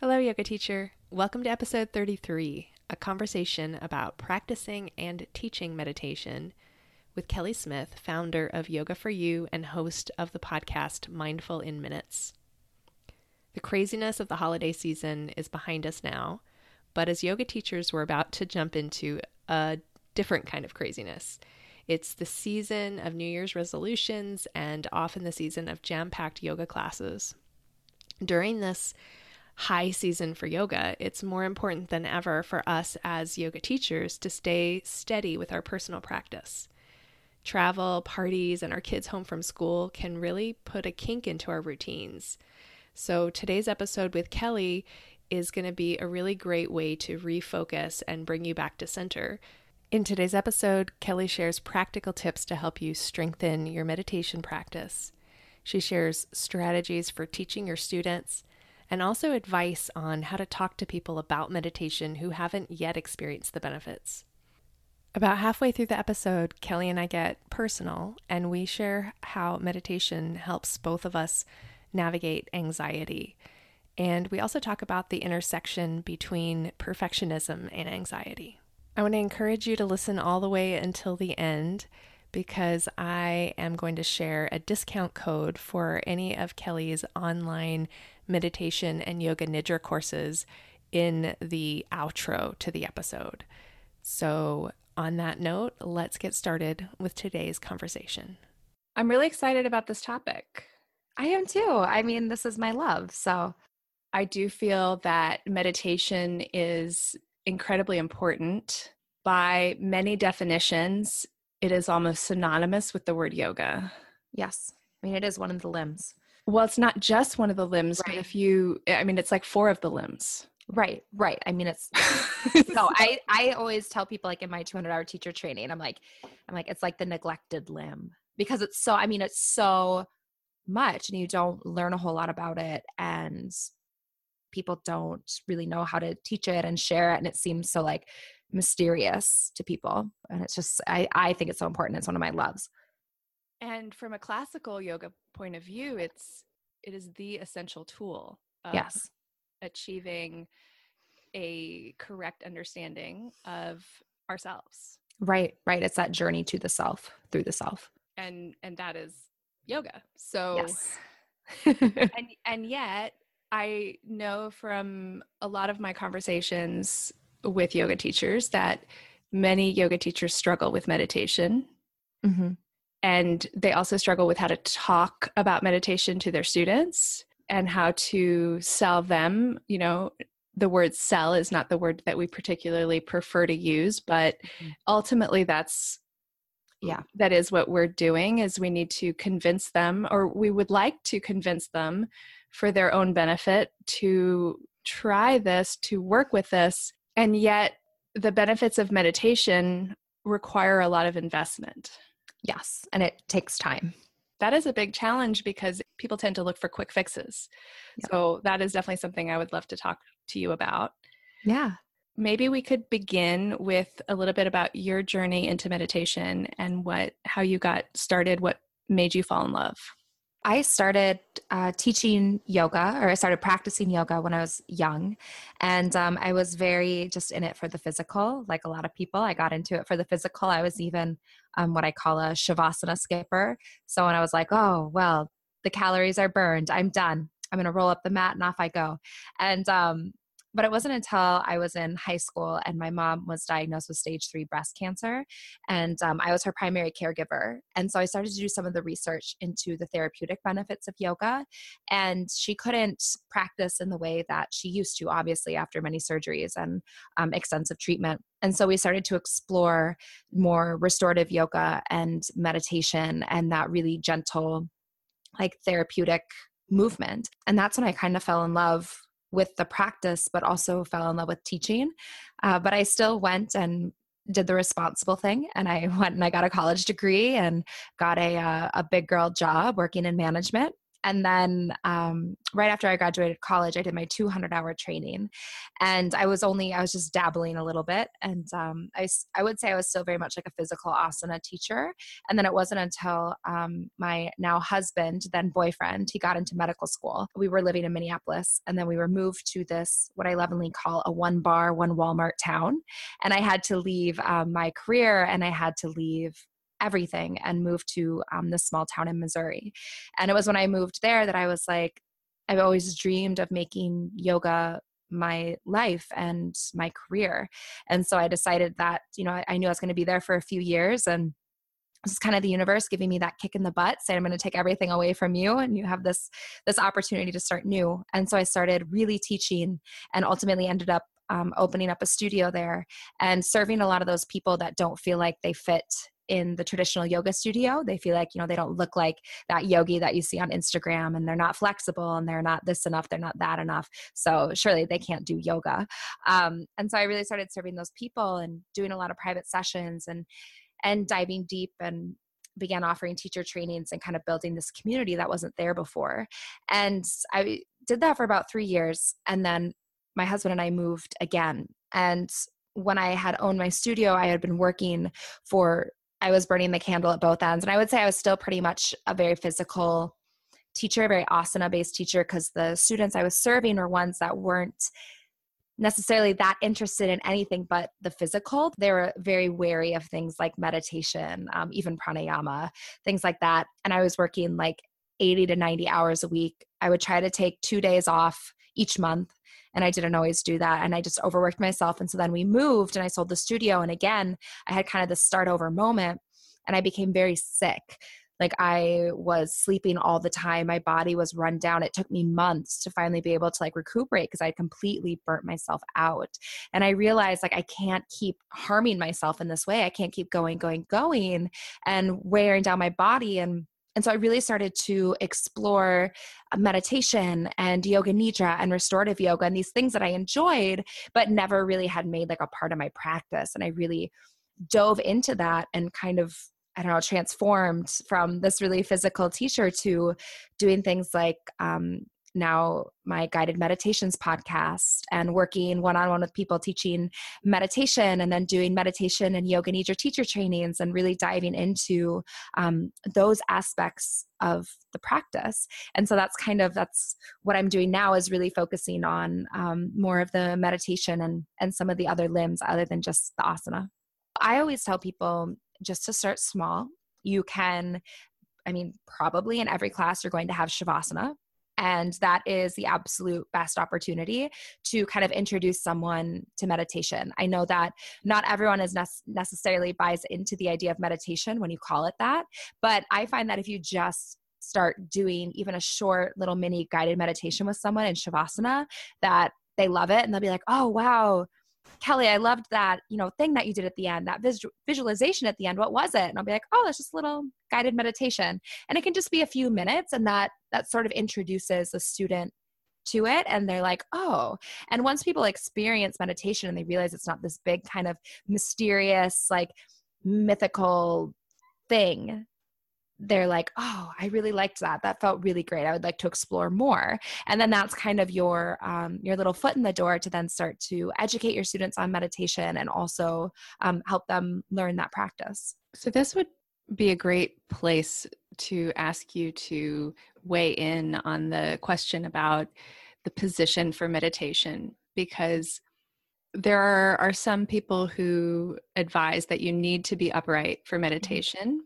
Hello, yoga teacher. Welcome to episode 33, a conversation about practicing and teaching meditation with Kelly Smith, founder of Yoga for You and host of the podcast Mindful in Minutes. The craziness of the holiday season is behind us now, but as yoga teachers, we're about to jump into a different kind of craziness. It's the season of New Year's resolutions and often the season of jam packed yoga classes. During this high season for yoga, it's more important than ever for us as yoga teachers to stay steady with our personal practice. Travel, parties, and our kids home from school can really put a kink into our routines. So, today's episode with Kelly is going to be a really great way to refocus and bring you back to center. In today's episode, Kelly shares practical tips to help you strengthen your meditation practice. She shares strategies for teaching your students and also advice on how to talk to people about meditation who haven't yet experienced the benefits. About halfway through the episode, Kelly and I get personal, and we share how meditation helps both of us navigate anxiety. And we also talk about the intersection between perfectionism and anxiety. I want to encourage you to listen all the way until the end because I am going to share a discount code for any of Kelly's online meditation, and yoga nidra courses in the outro to the episode. So, on that note, let's get started with today's conversation. I'm really excited about this topic. I am too. I mean, this is my love. So, I do feel that meditation is incredibly important. By many definitions, it is almost synonymous with the word yoga. Yes. I mean, it is one of the limbs. Well, it's not just one of the limbs, right. but if you, I mean, it's like four of the limbs. Right, right. I mean, it's no. I I always tell people like in my 200 hour teacher training, I'm like, I'm like, it's like the neglected limb because it's so. I mean, it's so much, and you don't learn a whole lot about it, and people don't really know how to teach it and share it, and it seems so like mysterious to people, and it's just I I think it's so important. It's one of my loves. And from a classical yoga point of view, it's it is the essential tool. yes. Achieving a correct understanding of ourselves. Right, right. It's that journey to the self, through the self. And and that is yoga. So yes. and and yet I know from a lot of my conversations with yoga teachers that many yoga teachers struggle with meditation. Mm-hmm and they also struggle with how to talk about meditation to their students and how to sell them you know the word sell is not the word that we particularly prefer to use but mm-hmm. ultimately that's yeah. that is what we're doing is we need to convince them or we would like to convince them for their own benefit to try this to work with this. And yet the benefits of meditation require a lot of investment Yes, and it takes time. That is a big challenge because people tend to look for quick fixes. Yep. So that is definitely something I would love to talk to you about. Yeah. Maybe we could begin with a little bit about your journey into meditation and what how you got started, what made you fall in love. I started uh, teaching yoga, or I started practicing yoga when I was young. And um, I was very just in it for the physical, like a lot of people. I got into it for the physical. I was even um, what I call a Shavasana skipper. So when I was like, oh, well, the calories are burned, I'm done. I'm going to roll up the mat and off I go. And um, but it wasn't until I was in high school and my mom was diagnosed with stage three breast cancer. And um, I was her primary caregiver. And so I started to do some of the research into the therapeutic benefits of yoga. And she couldn't practice in the way that she used to, obviously, after many surgeries and um, extensive treatment. And so we started to explore more restorative yoga and meditation and that really gentle, like therapeutic movement. And that's when I kind of fell in love with the practice, but also fell in love with teaching. Uh, but I still went and did the responsible thing and I went and I got a college degree and got a uh, a big girl job working in management and then um, right after I graduated college, I did my 200 hour training. And I was only, I was just dabbling a little bit. And um, I, I would say I was still very much like a physical asana teacher. And then it wasn't until um, my now husband, then boyfriend, he got into medical school. We were living in Minneapolis. And then we were moved to this, what I lovingly call a one bar, one Walmart town. And I had to leave um, my career and I had to leave everything and moved to um, this small town in Missouri. And it was when I moved there that I was like, I've always dreamed of making yoga my life and my career. And so I decided that, you know, I, I knew I was going to be there for a few years and this is kind of the universe giving me that kick in the butt saying i'm going to take everything away from you and you have this this opportunity to start new and so i started really teaching and ultimately ended up um, opening up a studio there and serving a lot of those people that don't feel like they fit in the traditional yoga studio. They feel like, you know, they don't look like that yogi that you see on Instagram and they're not flexible and they're not this enough, they're not that enough. So surely they can't do yoga. Um, and so I really started serving those people and doing a lot of private sessions and and diving deep and began offering teacher trainings and kind of building this community that wasn't there before. And I did that for about three years. And then my husband and I moved again. And when I had owned my studio, I had been working for I was burning the candle at both ends. And I would say I was still pretty much a very physical teacher, a very asana based teacher, because the students I was serving were ones that weren't necessarily that interested in anything but the physical. They were very wary of things like meditation, um, even pranayama, things like that. And I was working like 80 to 90 hours a week. I would try to take two days off each month and I didn't always do that. And I just overworked myself. And so then we moved and I sold the studio. And again, I had kind of this start over moment and I became very sick. Like I was sleeping all the time. My body was run down. It took me months to finally be able to like recuperate because I completely burnt myself out. And I realized like I can't keep harming myself in this way. I can't keep going, going, going and wearing down my body. And and so I really started to explore uh, meditation and yoga nidra and restorative yoga and these things that I enjoyed, but never really had made like a part of my practice. And I really dove into that and kind of I don't know, transformed from this really physical teacher to doing things like um, now my guided meditations podcast and working one-on-one with people teaching meditation and then doing meditation and yoga nidra teacher trainings and really diving into um, those aspects of the practice. And so that's kind of that's what i'm doing now is really focusing on um, more of the meditation and and some of the other limbs other than just the asana. I always tell people just to start small. You can I mean, probably in every class you're going to have Shavasana, and that is the absolute best opportunity to kind of introduce someone to meditation. I know that not everyone is ne- necessarily buys into the idea of meditation when you call it that, but I find that if you just start doing even a short little mini guided meditation with someone in Shavasana, that they love it and they'll be like, oh, wow, Kelly, I loved that, you know, thing that you did at the end, that visualization at the end. What was it? And I'll be like, oh, it's just a little guided meditation. And it can just be a few minutes and that that sort of introduces the student to it and they're like, "Oh." And once people experience meditation and they realize it's not this big kind of mysterious like mythical thing they're like, oh, I really liked that. That felt really great. I would like to explore more. And then that's kind of your um, your little foot in the door to then start to educate your students on meditation and also um, help them learn that practice. So this would be a great place to ask you to weigh in on the question about the position for meditation because there are, are some people who advise that you need to be upright for mm-hmm.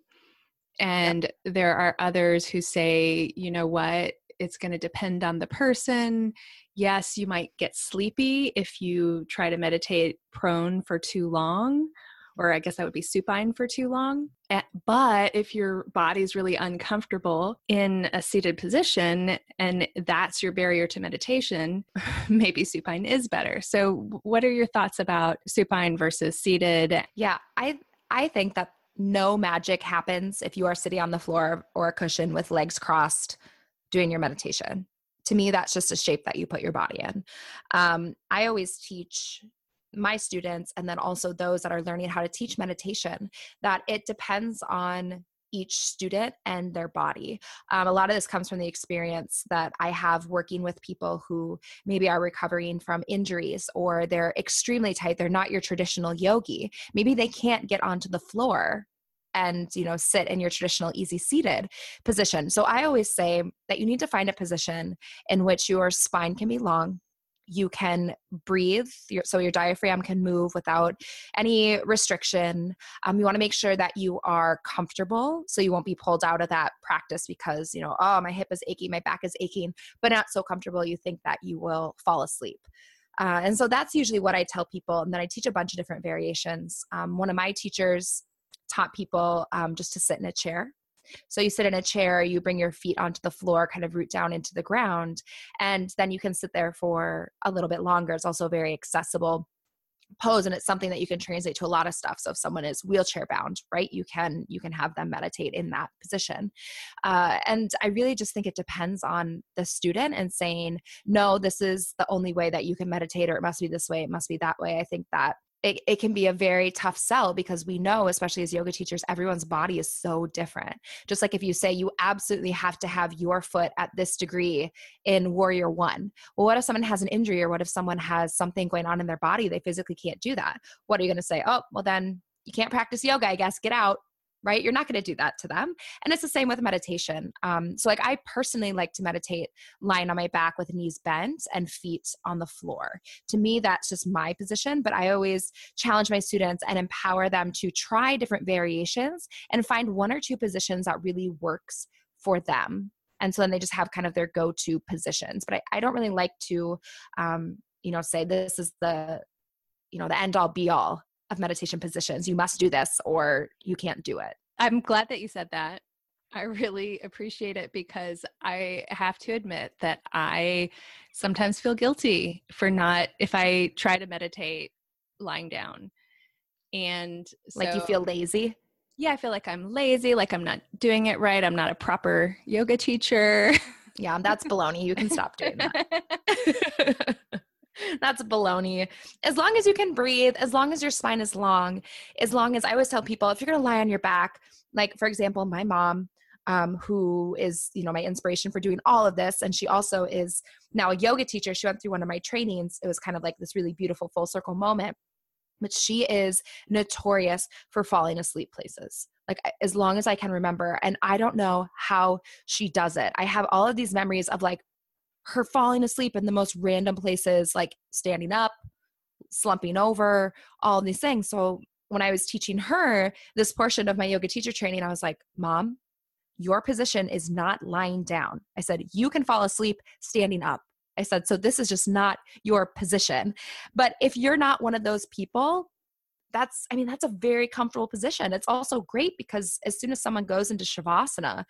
And there are others who say, you know what, it's going to depend on the person. Yes, you might get sleepy if you try to meditate prone for too long, or I guess that would be supine for too long. Eh, but if your body's really uncomfortable in a seated position and that's your barrier to meditation, maybe supine is better. So, what are your thoughts about supine versus seated? Yeah, I I think that no magic happens if you are sitting on the floor or a cushion with legs crossed doing your meditation. To me, that's just a shape that you put your body in. Um, I always teach my students and then also those that are learning how to teach meditation that it depends on each student and their body. Um, a lot of this comes from the experience that I have working with people who maybe are recovering from injuries or they're extremely tight. They're not your traditional yogi. Maybe they can't get onto the floor and you know sit in your traditional easy seated position. So i always say that you need to find a position in which your spine can be long you can breathe so your diaphragm can move without any restriction um, you want to make sure that you are comfortable so you won't be pulled out of that practice because you know oh my hip is aching my back is aching but not so comfortable you think that you will fall asleep. Uh, and so that's usually what i tell people and then i teach a bunch of different variations. Um, one of my teachers taught people um, just to sit in a chair. So you sit in a chair, you bring your feet onto the floor, kind of root down into the ground, and then you can sit there for a little bit longer. It's also very accessible. Pose and it's something that you can translate to a lot of stuff. So if someone is wheelchair bound right you can you can have them meditate in that position. Uh, and i really just think it depends on the student and saying no this is the only way that you can meditate or it must be this way it must be that way. I think that it, it can be a very tough sell because we know, especially as yoga teachers, everyone's body is so different. Just like if you say you absolutely have to have your foot at this degree in Warrior One. Well, what if someone has an injury or what if someone has something going on in their body? They physically can't do that. What are you going to say? Oh, well, then you can't practice yoga, I guess. Get out right? You're not going to do that to them. And it's the same with meditation. Um, so, like, I personally like to meditate lying on my back with knees bent and feet on the floor. To me, that's just my position, but I always challenge my students and empower them to try different variations and find one or two positions that really works for them. And so then they just have kind of their go to positions. But I, I don't really like to, um, you know, say this is the, you know, the end all be all of meditation positions. You must do this or you can't do it. I'm glad that you said that. I really appreciate it because I have to admit that I sometimes feel guilty for not, if I try to meditate lying down. And so, like you feel lazy? Yeah, I feel like I'm lazy, like I'm not doing it right. I'm not a proper yoga teacher. Yeah, that's baloney. You can stop doing that. That's baloney. As long as you can breathe, as long as your spine is long, as long as I always tell people, if you're going to lie on your back, like for example, my mom, um, who is you know my inspiration for doing all of this, and she also is now a yoga teacher. She went through one of my trainings. It was kind of like this really beautiful full circle moment. But she is notorious for falling asleep places like as long as I can remember. And I don't know how she does it. I have all of these memories of like her falling asleep in the most random places, like standing up, slumping over, all these things. So when I was teaching her this portion of my yoga teacher training, I was like, Mom, your position is not lying down. I said, You can fall asleep standing up. I said, So this is just not your position. But if you're not one of those people, that's i mean that's a very comfortable position it's also great because as soon as someone goes into shavasana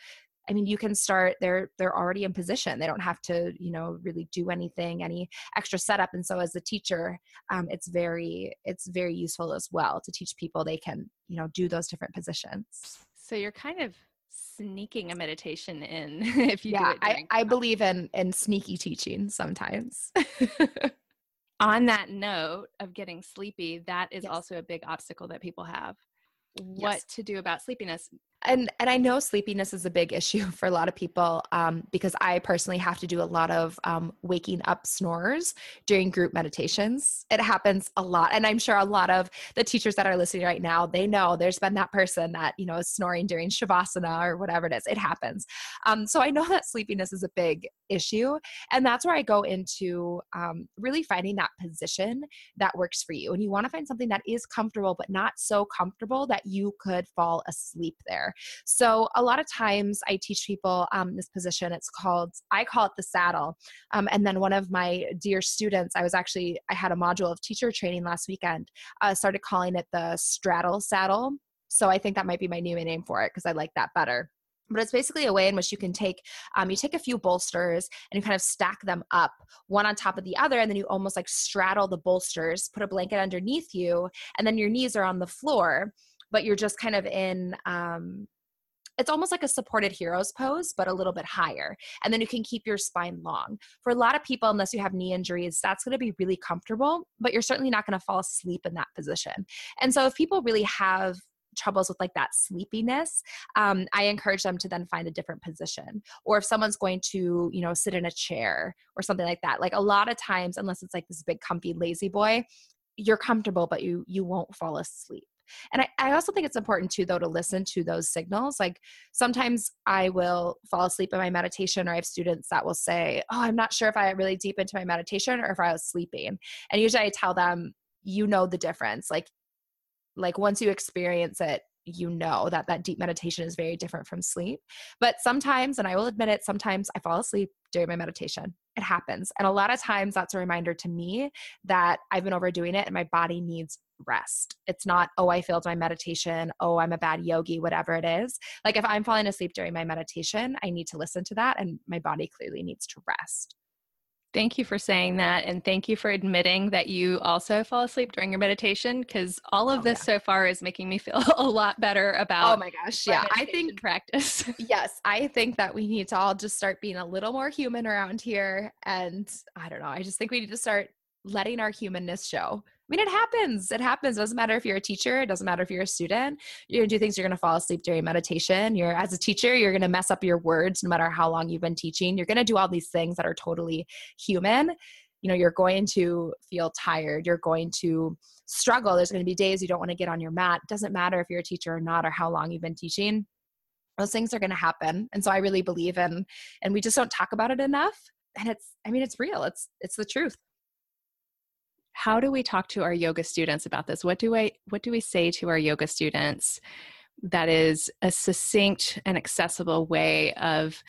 I mean, you can start. They're they're already in position. They don't have to, you know, really do anything, any extra setup. And so, as a teacher, um, it's very it's very useful as well to teach people they can, you know, do those different positions. So you're kind of sneaking a meditation in if you yeah, I, I believe in in sneaky teaching sometimes. On that note of getting sleepy, that is yes. also a big obstacle that people have. What yes. to do about sleepiness? And and I know sleepiness is a big issue for a lot of people um, because I personally have to do a lot of um, waking up snores during group meditations. It happens a lot, and I'm sure a lot of the teachers that are listening right now they know there's been that person that you know is snoring during shavasana or whatever it is. It happens. Um, so I know that sleepiness is a big issue, and that's where I go into um, really finding that position that works for you. And you want to find something that is comfortable, but not so comfortable that you could fall asleep there. So a lot of times I teach people um, this position. It's called, I call it the saddle. Um, and then one of my dear students, I was actually, I had a module of teacher training last weekend, uh, started calling it the straddle saddle. So I think that might be my new name for it because I like that better but it's basically a way in which you can take um, you take a few bolsters and you kind of stack them up one on top of the other and then you almost like straddle the bolsters put a blanket underneath you and then your knees are on the floor but you're just kind of in um, it's almost like a supported hero's pose, but a little bit higher. And then you can keep your spine long. For a lot of people, unless you have knee injuries, that's going to be really comfortable, but you're certainly not going to fall asleep in that position. And so if people really have troubles with like that sleepiness um, i encourage them to then find a different position or if someone's going to you know sit in a chair or something like that like a lot of times unless it's like this big comfy lazy boy you're comfortable but you you won't fall asleep and I, I also think it's important too though to listen to those signals. Like sometimes i will fall asleep in my meditation or i have students that will say oh i'm not sure if i really deep into my meditation or if i was sleeping. And usually i tell them you know the difference. Like like once you experience it you know that that deep meditation is very different from sleep. But sometimes and i will admit it sometimes i fall asleep during my meditation. It happens. And a lot of times that's a reminder to me that i've been overdoing it and my body needs rest. It's not oh i failed my meditation. Oh i'm a bad yogi whatever it is. Like if i'm falling asleep during my meditation i need to listen to that and my body clearly needs to rest Thank you for saying that. And thank you for admitting that you also fall asleep during your meditation because all of oh, this yeah. so far is making me feel a lot better oh about. Oh my gosh. Yeah. I think practice. yes. I think that we need to all just start being a little more human around here. And I don't know. I just think we need to start letting our humanness show mean, it happens. It happens. It doesn't matter if you're a teacher. It doesn't matter if you're a student. You're gonna do things. You're gonna fall asleep during meditation. You're as a teacher. You're gonna mess up your words, no matter how long you've been teaching. You're gonna do all these things that are totally human. You know, you're going to feel tired. You're going to struggle. There's going to be days you don't want to get on your mat. It doesn't matter if you're a teacher or not, or how long you've been teaching. Those things are going to happen. And so I really believe in, and we just don't talk about it enough. And it's, I mean, it's real. It's, it's the truth how do we talk to our yoga students about this what do i what do we say to our yoga students that is a succinct and accessible way of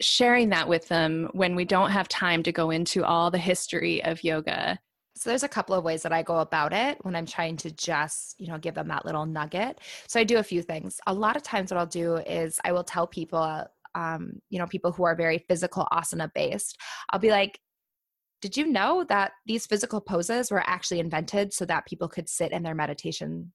sharing that with them when we don't have time to go into all the history of yoga so there's a couple of ways that I go about it when I'm trying to just, you know, give them that little nugget. So I do a few things. A lot of times what I'll do is I will tell people um, you know, people who are very physical asana based, I'll be like, did you know that these physical poses were actually invented so that people could sit in their meditation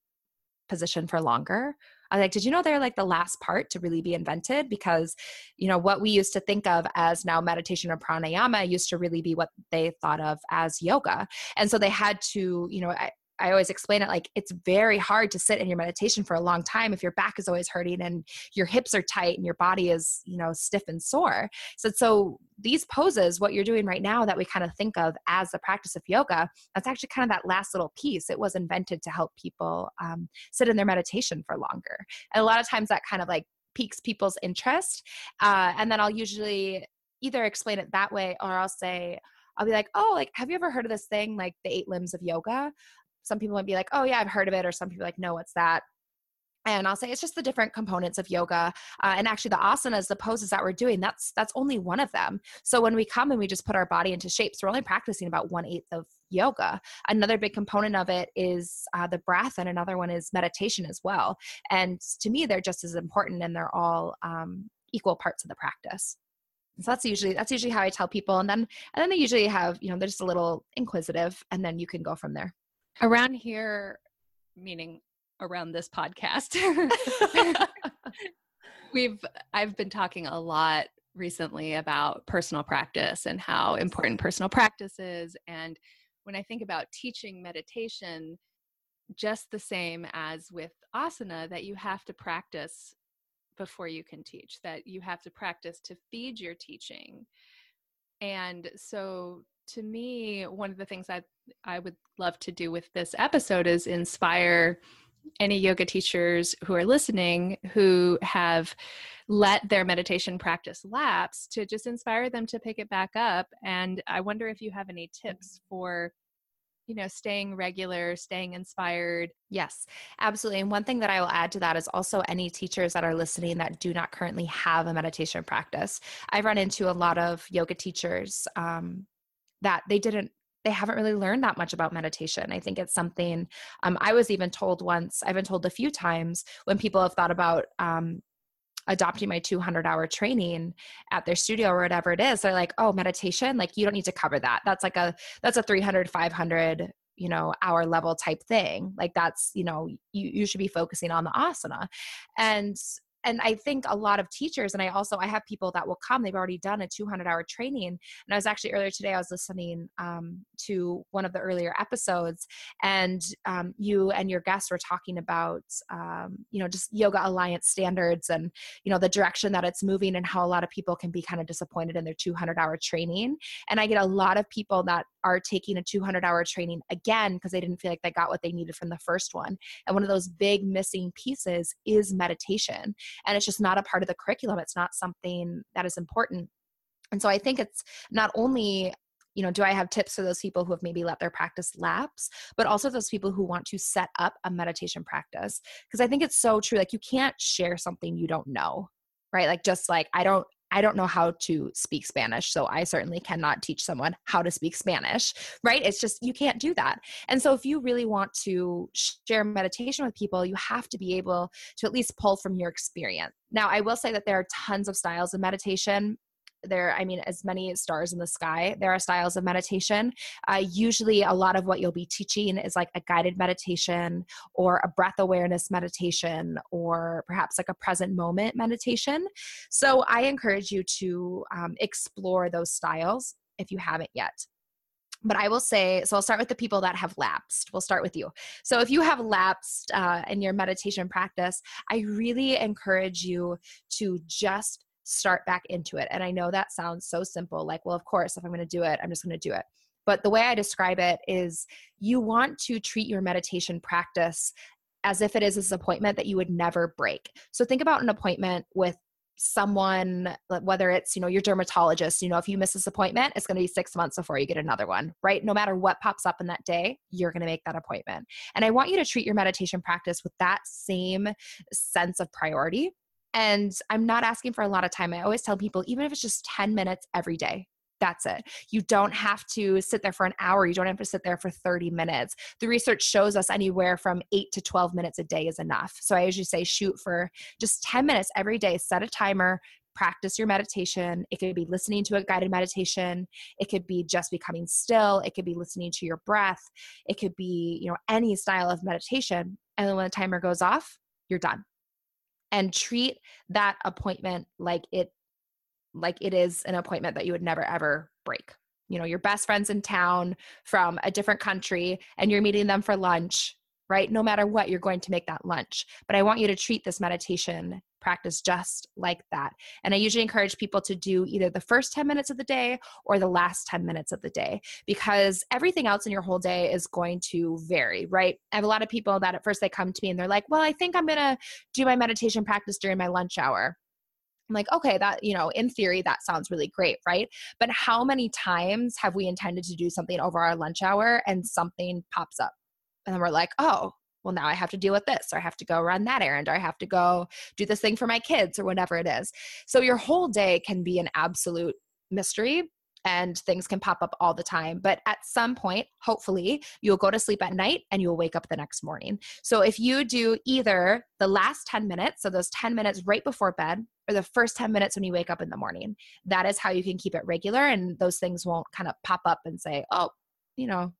position for longer? I like, did you know they're like the last part to really be invented? Because, you know, what we used to think of as now meditation or pranayama used to really be what they thought of as yoga. And so they had to, you know, I, always explain it like it's very hard to sit in your meditation for a long time if your back is always hurting and your hips are tight and your body is, you know, stiff and sore. So so these poses, what you're doing right now that we kind of think of as the practice of yoga, that's actually kind of that last little piece. It was invented to help people um, sit in their meditation for longer. And a lot of times that kind of like piques people's interest. Uh, and then I'll usually either explain it that way or I'll say, I'll be like, oh, like, have you ever heard of this thing, like the eight limbs of yoga? Some people might be like, oh, yeah, I've heard of it. Or some people like, no, what's that? and i'll say it's just the different components of yoga uh, and actually the asanas the poses that we're doing that's that's only one of them so when we come and we just put our body into shapes we're only practicing about one eighth of yoga another big component of it is uh, the breath and another one is meditation as well and to me they're just as important and they're all um, equal parts of the practice so that's usually that's usually how i tell people and then and then they usually have you know they're just a little inquisitive and then you can go from there Around here, meaning around this podcast, we've I've been talking a lot recently about personal practice and how important personal practice is. And when I think about teaching meditation, just the same as with asana, that you have to practice before you can teach, that you have to practice to feed your teaching. And so to me, one of the things I I would love to do with this episode is inspire any yoga teachers who are listening who have let their meditation practice lapse to just inspire them to pick it back up. And I wonder if you have any tips for you know staying regular staying inspired. Yes absolutely. And one thing that i will add to that is also any teachers that are listening that do not currently have a meditation practice. I've run into a lot of yoga teachers um, that they didn't they haven't really learned that much about meditation. I think it's something um, I was even told once, I've been told a few times when people have thought about um, adopting my 200 hour training at their studio or whatever it is. They're like, oh, meditation, like you don't need to cover that. That's like a, that's a 300, 500 you know hour level type thing like that's you know you, you should be focusing on the asana and and I think a lot of teachers, and I also I have people that will come. They've already done a 200 hour training, and I was actually earlier today. I was listening um, to one of the earlier episodes, and um, you and your guests were talking about um, you know just yoga alliance standards and you know the direction that it's moving, and how a lot of people can be kind of disappointed in their 200 hour training. And I get a lot of people that are taking a 200 hour training again because they didn't feel like they got what they needed from the first one. And one of those big missing pieces is meditation and it's just not a part of the curriculum. It's not something that is important. And so i think it's not only you know do i have tips for those people who have maybe let their practice lapse but also those people who want to set up a meditation practice. Because i think it's so true like you can't share something you don't know right? Like just like i don't I don't know how to speak Spanish, so I certainly cannot teach someone how to speak Spanish, right? It's just you can't do that. And so, if you really want to share meditation with people, you have to be able to at least pull from your experience. Now, I will say that there are tons of styles of meditation there i mean as many stars in the sky there are styles of meditation uh, usually a lot of what you'll be teaching is like a guided meditation or a breath awareness meditation or perhaps like a present moment meditation so i encourage you to um, explore those styles if you haven't yet but I will say, so I'll start with the people that have lapsed. We'll start with you. So if you have lapsed uh, in your meditation practice, I really encourage you to just start back into it. And I know that sounds so simple like, well, of course, if I'm going to do it, I'm just going to do it. But the way I describe it is you want to treat your meditation practice as if it is this appointment that you would never break. So think about an appointment with someone whether it's you know your dermatologist you know if you miss this appointment it's going to be six months before you get another one right no matter what pops up in that day you're going to make that appointment and i want you to treat your meditation practice with that same sense of priority and I'm not asking for a lot of time. I always tell people, even if it's just 10 minutes every day, that's it. You don't have to sit there for an hour. You don't have to sit there for 30 minutes. The research shows us anywhere from 8 to 12 minutes a day is enough. So I usually say shoot for just 10 minutes every day, set a timer, practice your meditation. It could be listening to a guided meditation. It could be just becoming still. It could be listening to your breath. It could be, you know, any style of meditation. And then when the timer goes off, you're done and treat that appointment like it like it is an appointment that you would never ever break. You know your best friends in town from a different country and you're meeting them for lunch right? No matter what you're going to make that lunch. But i want you to treat this meditation practice just like that. And I usually encourage people to do either the first 10 minutes of the day or the last 10 minutes of the day because everything else in your whole day is going to vary, right? I have a lot of people that at first they come to me and they're like, well, I think I'm going to do my meditation practice during my lunch hour. I'm like, okay, that, you know, in theory, that sounds really great, right? But how many times have we intended to do something over our lunch hour and something pops up? And then we're like, oh, well, now I have to deal with this, or I have to go run that errand, or I have to go do this thing for my kids, or whatever it is. So your whole day can be an absolute mystery and things can pop up all the time. But at some point, hopefully, you'll go to sleep at night and you'll wake up the next morning. So if you do either the last 10 minutes, so those 10 minutes right before bed, or the first 10 minutes when you wake up in the morning, that is how you can keep it regular. And those things won't kind of pop up and say, oh, you know,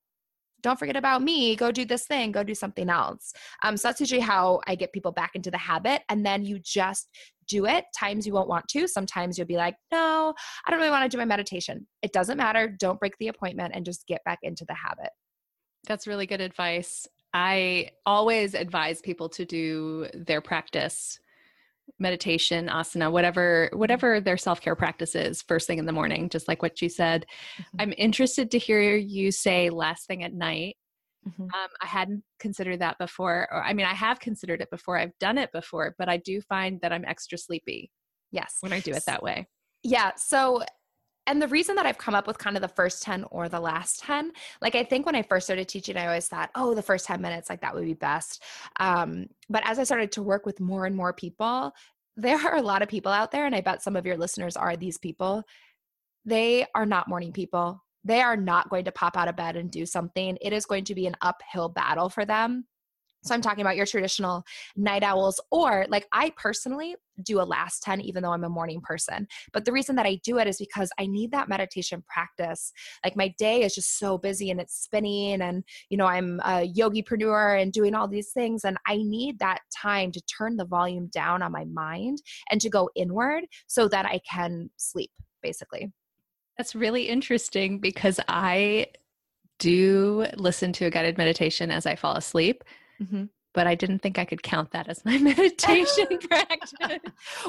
don't forget about me go do this thing go do something else. Um, so that's usually how i get people back into the habit and then you just do it times you won't want to. Sometimes you'll be like no i don't really want to do my meditation. It doesn't matter don't break the appointment and just get back into the habit. That's really good advice. I always advise people to do their practice meditation asana whatever mm-hmm. whatever their self-care practice is first thing in the morning just like what you said mm-hmm. i'm interested to hear you say last thing at night mm-hmm. um, i hadn't considered that before or i mean i have considered it before i've done it before but i do find that i'm extra sleepy yes when i do it that way yeah so and the reason that I've come up with kind of the first 10 or the last 10, like I think when I first started teaching, I always thought, oh, the first 10 minutes, like that would be best. Um, but as I started to work with more and more people, there are a lot of people out there, and I bet some of your listeners are these people. They are not morning people. They are not going to pop out of bed and do something. It is going to be an uphill battle for them so I'm talking about your traditional night owls, or like I personally, do a last 10 even though I'm a morning person. But the reason that I do it is because I need that meditation practice. Like my day is just so busy and it's spinning and you know I'm a yogipreneur and doing all these things and I need that time to turn the volume down on my mind and to go inward so that I can sleep basically. That's really interesting because I do listen to a guided meditation as I fall asleep. Mm-hmm but I didn't think I could count that as my meditation practice.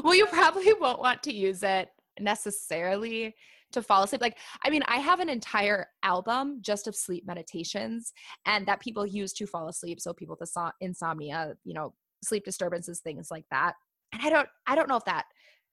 well, you probably won't want to use it necessarily to fall asleep. Like, I mean, I have an entire album just of sleep meditations and that people use to fall asleep. So people with insomnia, you know, sleep disturbances, things like that. And I don't, I don't know if that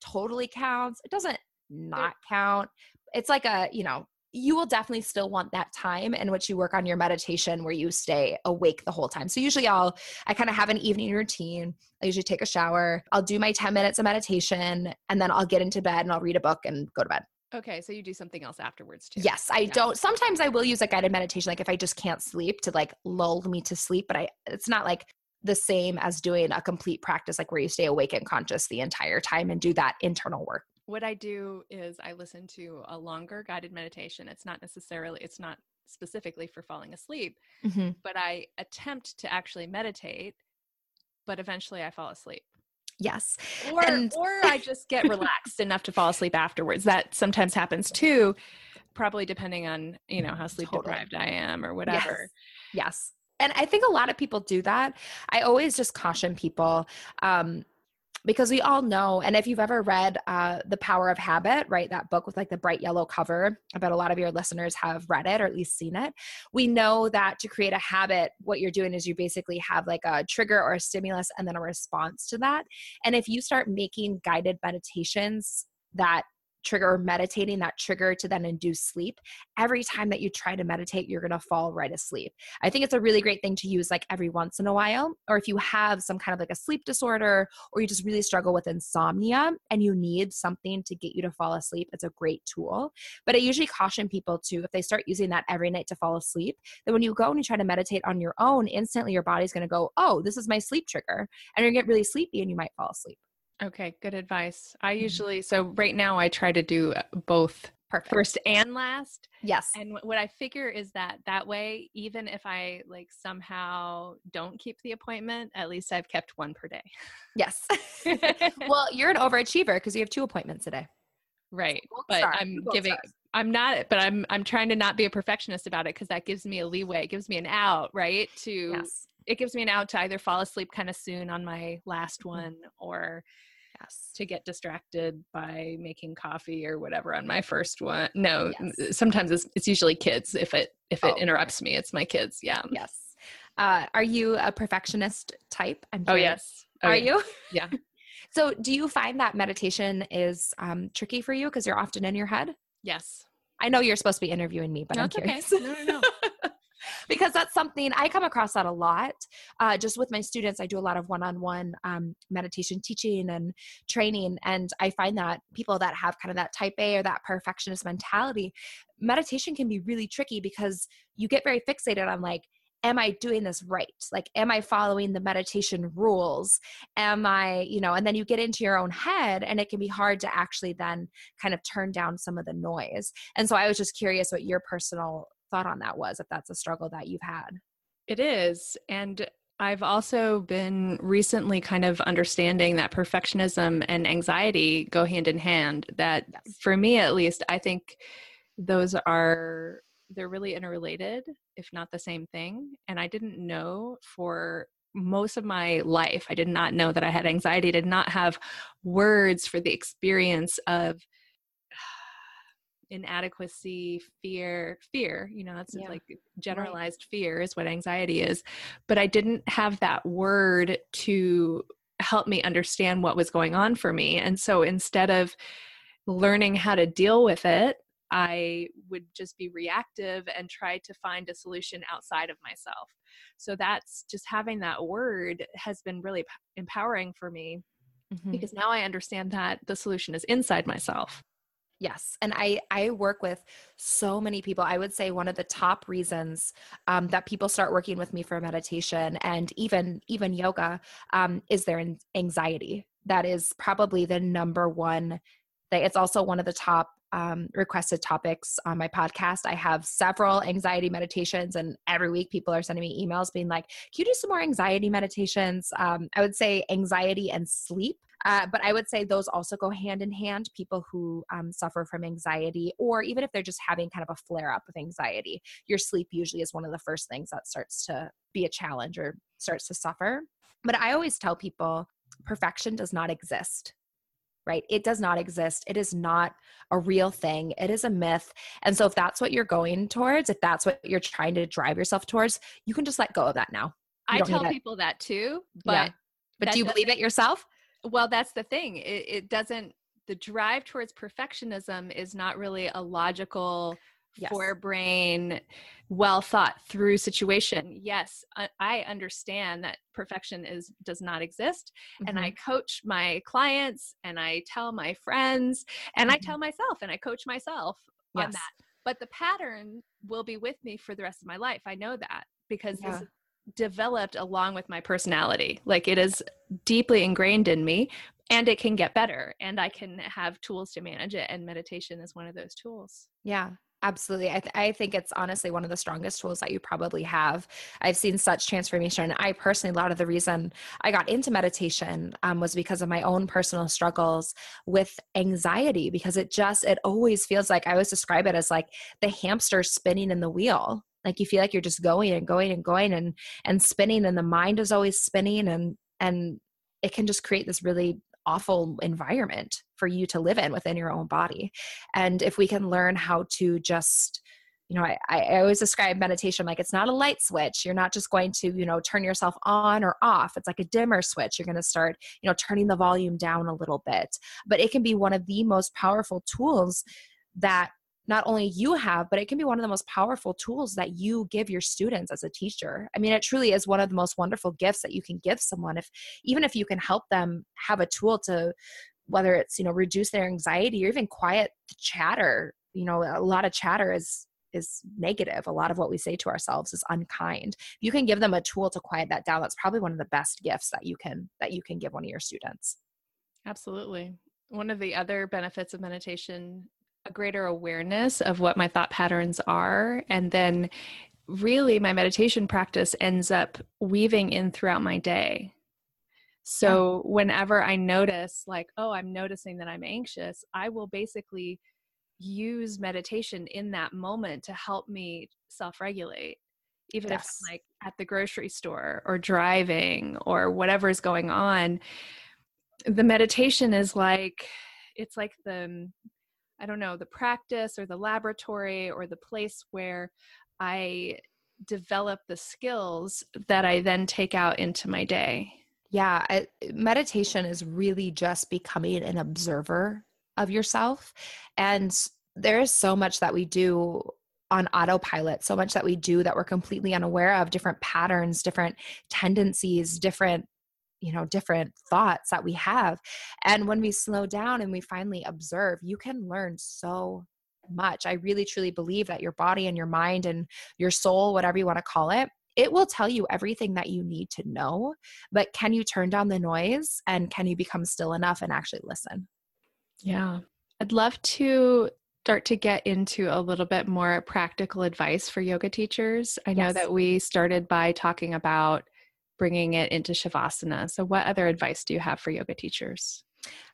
totally counts. It doesn't not count. It's like a, you know, you will definitely still want that time in which you work on your meditation where you stay awake the whole time. So usually I'll I kind of have an evening routine. I usually take a shower, I'll do my 10 minutes of meditation and then I'll get into bed and I'll read a book and go to bed. Okay, so you do something else afterwards too. Yes, I yeah. don't. Sometimes I will use a guided meditation like if I just can't sleep to like lull me to sleep, but I it's not like the same as doing a complete practice like where you stay awake and conscious the entire time and do that internal work what I do is I listen to a longer guided meditation. It's not necessarily, it's not specifically for falling asleep, mm-hmm. but I attempt to actually meditate, but eventually I fall asleep. Yes. Or, and- or I just get relaxed enough to fall asleep afterwards. That sometimes happens too, probably depending on, you know, how sleep totally. deprived I am or whatever. Yes. yes. And I think a lot of people do that. I always just caution people. Um, because we all know and if you've ever read uh, the power of habit right that book with like the bright yellow cover i bet a lot of your listeners have read it or at least seen it we know that to create a habit what you're doing is you basically have like a trigger or a stimulus and then a response to that and if you start making guided meditations that trigger meditating that trigger to then induce sleep. Every time that you try to meditate you're going to fall right asleep. I think it's a really great thing to use like every once in a while or if you have some kind of like a sleep disorder or you just really struggle with insomnia and you need something to get you to fall asleep it's a great tool. But i usually caution people to if they start using that every night to fall asleep then when you go and you try to meditate on your own instantly your body's going to go oh this is my sleep trigger and you're going to get really sleepy and you might fall asleep Okay, good advice. I mm-hmm. usually so right now I try to do uh, both Perfect. first and last. Yes. And what I figure is that that way even if I like somehow don't keep the appointment, at least I've kept one per day. Yes. well, you're an overachiever because you have two appointments a day. Right. but I'm giving stars. I'm not but I'm I'm trying to not be a perfectionist about it because that gives me a leeway, it gives me an out, right? To yes. it gives me an out to either fall asleep kind of soon on my last mm-hmm. one or yes to get distracted by making coffee or whatever on my first one no yes. sometimes it's, it's usually kids if it if it oh, interrupts okay. me it's my kids yeah yes uh, are you a perfectionist type oh yes oh, are yeah. you yeah so do you find that meditation is um, tricky for you because you're often in your head yes I know you're supposed to be interviewing me, but no, I'm curious. Okay. No, no, no. Because that's something I come across that a lot. Uh, just with my students, I do a lot of one-on-one um, meditation teaching and training, and I find that people that have kind of that type A or that perfectionist mentality, meditation can be really tricky because you get very fixated on like am I doing this right? Like, am I following the meditation rules? Am I, you know, and then you get into your own head and it can be hard to actually then kind of turn down some of the noise. And so I was just curious what your personal thought on that was, if that's a struggle that you've had. It is. And I've also been recently kind of understanding that perfectionism and anxiety go hand in hand. That yes. for me, at least, I think those are they're really interrelated if not the same thing and i didn't know for most of my life i did not know that i had anxiety I did not have words for the experience of inadequacy fear fear you know that's yeah. like generalized right. fear is what anxiety is but i didn't have that word to help me understand what was going on for me and so instead of learning how to deal with it i would just be reactive and try to find a solution outside of myself so that's just having that word has been really empowering for me mm-hmm. because now i understand that the solution is inside myself Yes. And I, I work with so many people. I would say one of the top reasons um, that people start working with me for meditation and even, even yoga um, is their anxiety that is probably the number one thing. It's also one of the top um, requested topics on my podcast. I have several anxiety meditations, and every week people are sending me emails being like, Can you do some more anxiety meditations? Um, I would say anxiety and sleep. Uh, but I would say those also go hand in hand. People who um, suffer from anxiety, or even if they're just having kind of a flare up of anxiety, your sleep usually is one of the first things that starts to be a challenge or starts to suffer. But I always tell people perfection does not exist right? It does not exist. It is not a real thing. It is a myth. And so, if that's what you're going towards, if that's what you're trying to drive yourself towards, you can just let go of that now. You I tell people that too, but yeah. but do you believe it yourself? Well, that's the thing. It, it doesn't. The drive towards perfectionism is not really a logical yes. forebrain, well thought through situation. Yes, I understand that perfection is does not exist, mm-hmm. and I mm-hmm. coach my clients, and I tell my friends, and mm-hmm. I tell myself, and I coach myself yes. on that. But the pattern will be with me for the rest of my life. I know that because yeah. this developed along with my personality. Like it is deeply ingrained in me and it can get better and I can have tools to manage it and meditation is one of those tools. Yeah. Absolutely. I, th- I think it's honestly one of the strongest tools that you probably have. I've seen such transformation. I personally, a lot of the reason I got into meditation um, was because of my own personal struggles with anxiety, because it just, it always feels like I always describe it as like the hamster spinning in the wheel. Like you feel like you're just going and going and going and, and spinning and the mind is always spinning and, and it can just create this really awful environment for you to live in within your own body. And if we can learn how to just you know, I, I always describe meditation like it's not a light switch. You're not just going to, you know, turn yourself on or off. It's like a dimmer switch. You're going to start, you know, turning the volume down a little bit. But it can be one of the most powerful tools that not only you have, but it can be one of the most powerful tools that you give your students as a teacher. I mean, it truly is one of the most wonderful gifts that you can give someone. If even if you can help them have a tool to, whether it's you know reduce their anxiety or even quiet the chatter. You know, a lot of chatter is is negative. A lot of what we say to ourselves is unkind. If you can give them a tool to quiet that down, that's probably one of the best gifts that you can that you can give one of your students. Absolutely. One of the other benefits of meditation a greater awareness of what my thought patterns are. And then really my meditation practice ends up weaving in throughout my day. So whenever i notice like oh i'm noticing that i'm anxious i will basically use meditation in that moment to help me self-regulate even yes. if i'm like at the grocery store or driving or whatever is going on. The meditation is like it's like the I don't know, the practice or the laboratory or the place where I develop the skills that I then take out into my day. Yeah, I, meditation is really just becoming an observer of yourself. And there is so much that we do on autopilot, so much that we do that we're completely unaware of different patterns, different tendencies, different you know different thoughts that we have and when we slow down and we finally observe you can learn so much. I really truly believe that your body and your mind and your soul whatever you want to call it it will tell you everything that you need to know but can you turn down the noise and can you become still enough and actually listen? Yeah. I'd love to start to get into a little bit more practical advice for yoga teachers. I know that we started by talking about bringing it into Shavasana. So, what other advice do you have for yoga teachers?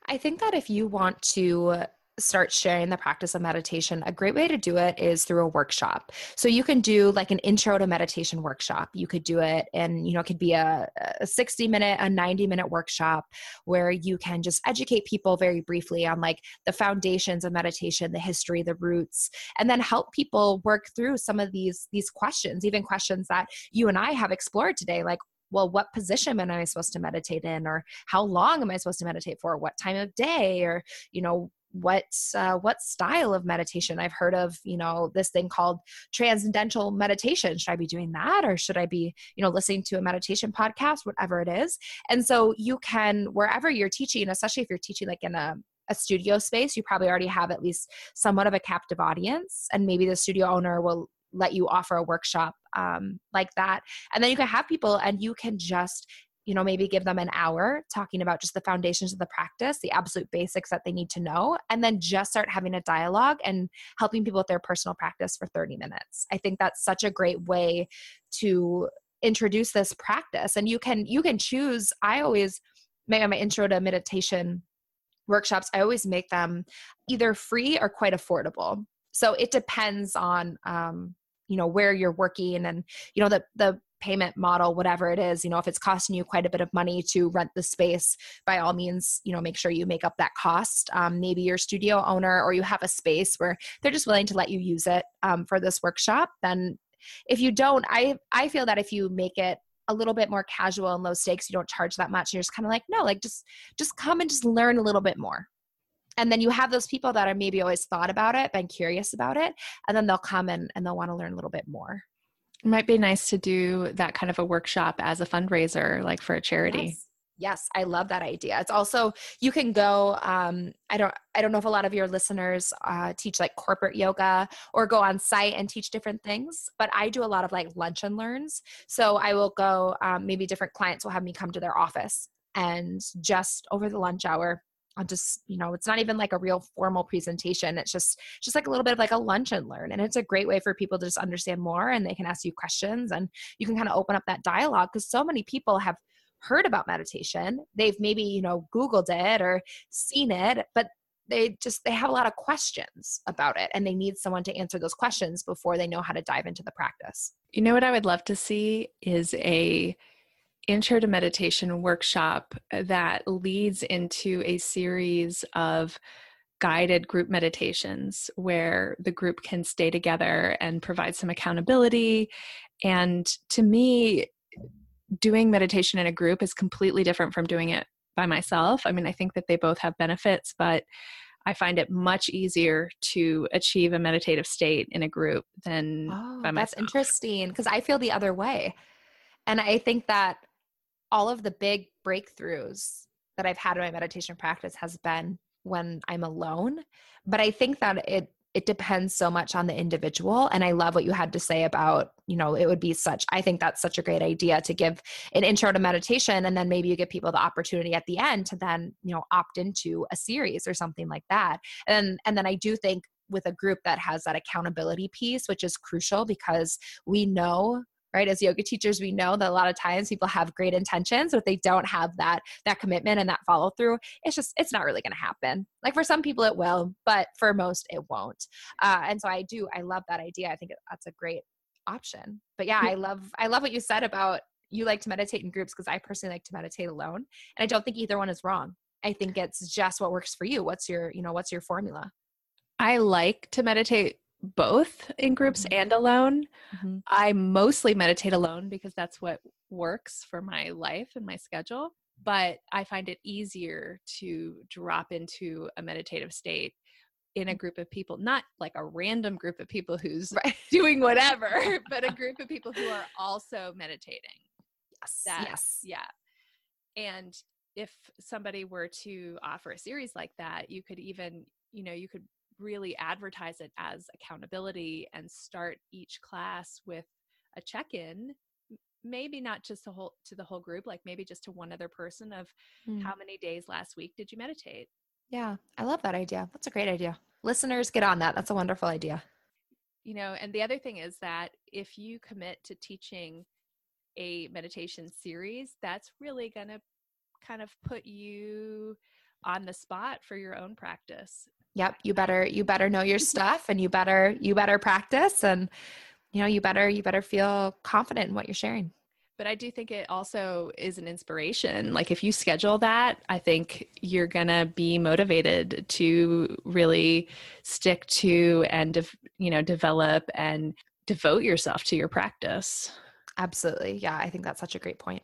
I think that if you want to start sharing the practice of meditation, a great way to do it is through a workshop. So you can do like an intro to meditation workshop. You could do it and you know, it could be a, a 60 minute, a 90 minute workshop where you can just educate people very briefly on like the foundations of meditation, the history, the roots, and then help people work through some of these these questions, even questions that you and I have explored today, like well, what position am I supposed to meditate in? Or how long am I supposed to meditate for? What time of day? Or, you know, what uh, what style of meditation i've heard of you know this thing called transcendental meditation should i be doing that or should i be you know listening to a meditation podcast whatever it is and so you can wherever you're teaching especially if you're teaching like in a a studio space, you probably already have at least somewhat of a captive audience, and maybe the studio owner will let you offer a workshop um, like that and then you can have people and you can just you know, maybe give them an hour talking about just the foundations of the practice, the absolute basics that they need to know, and then just start having a dialogue and helping people with their personal practice for 30 minutes. I think that's such a great way to introduce this practice. And you can you can choose. I always make my intro to meditation workshops, I always make them either free or quite affordable. So it depends on um, you know where you're working and you know the the payment model whatever it is you know if it's costing you quite a bit of money to rent the space by all means you know make sure you make up that cost. Um, maybe you're studio owner or you have a space where they're just willing to let you use it um, for this workshop then if you don't i i feel that if you make it a little bit more casual and low stakes you don't charge that much you're just kind of like no like just just come and just learn a little bit more and then you have those people that are maybe always thought about it been curious about it and then they'll come and, and they'll want to learn a little bit more it might be nice to do that kind of a workshop as a fundraiser like for a charity yes. Yes, I love that idea. It's also you can go. Um, I don't. I don't know if a lot of your listeners uh, teach like corporate yoga or go on site and teach different things. But I do a lot of like lunch and learns. So I will go. Um, maybe different clients will have me come to their office and just over the lunch hour I'll just, you know, it's not even like a real formal presentation. It's just just like a little bit of like a lunch and learn. And it's a great way for people to just understand more and they can ask you questions and you can kind of open up that dialogue because so many people have heard about meditation. They've maybe, you know, Googled it or seen it, but they just they have a lot of questions about it and they need someone to answer those questions before they know how to dive into the practice. You know what I would love to see is a intro to meditation workshop that leads into a series of guided group meditations where the group can stay together and provide some accountability and to me doing meditation in a group is completely different from doing it by myself. I mean, I think that they both have benefits, but I find it much easier to achieve a meditative state in a group than oh, by myself. That's interesting because I feel the other way. And I think that all of the big breakthroughs that I've had in my meditation practice has been when I'm alone. But I think that it it depends so much on the individual and i love what you had to say about you know it would be such i think that's such a great idea to give an intro to meditation and then maybe you give people the opportunity at the end to then you know opt into a series or something like that and and then i do think with a group that has that accountability piece which is crucial because we know right? As yoga teachers we know that a lot of times people have great intentions but they don't have that that commitment and that follow through it's just it's not really going to happen. Like for some people it will but for most it won't. Uh, and so i do i love that idea. I think that's a great option. But yeah i love i love what you said about you like to meditate in groups because i personally like to meditate alone and i don't think either one is wrong. I think it's just what works for you. What's your you know what's your formula? I like to meditate both in groups mm-hmm. and alone. Mm-hmm. I mostly meditate alone because that's what works for my life and my schedule. But I find it easier to drop into a meditative state in a mm. group of people, not like a random group of people who's right. doing whatever, but a group of people who are also meditating. Yes. yes. Yeah. And if somebody were to offer a series like that, you could even, you know, you could really advertise it as accountability and start each class with a check-in maybe not just a whole to the whole group like maybe just to one other person of mm. how many days last week did you meditate? Yeah i love that idea. That's a great idea. Listeners get on that. That's a wonderful idea. You know and the other thing is that if you commit to teaching a meditation series that's really going to kind of put you on the spot for your own practice yep you better you better know your stuff and you better you better practice and you know you better you better feel confident in what you're sharing. But i do think it also is an inspiration. Like if you schedule that i think you're gonna be motivated to really stick to and you know develop and devote yourself to your practice. Absolutely. Yeah i think that's such a great point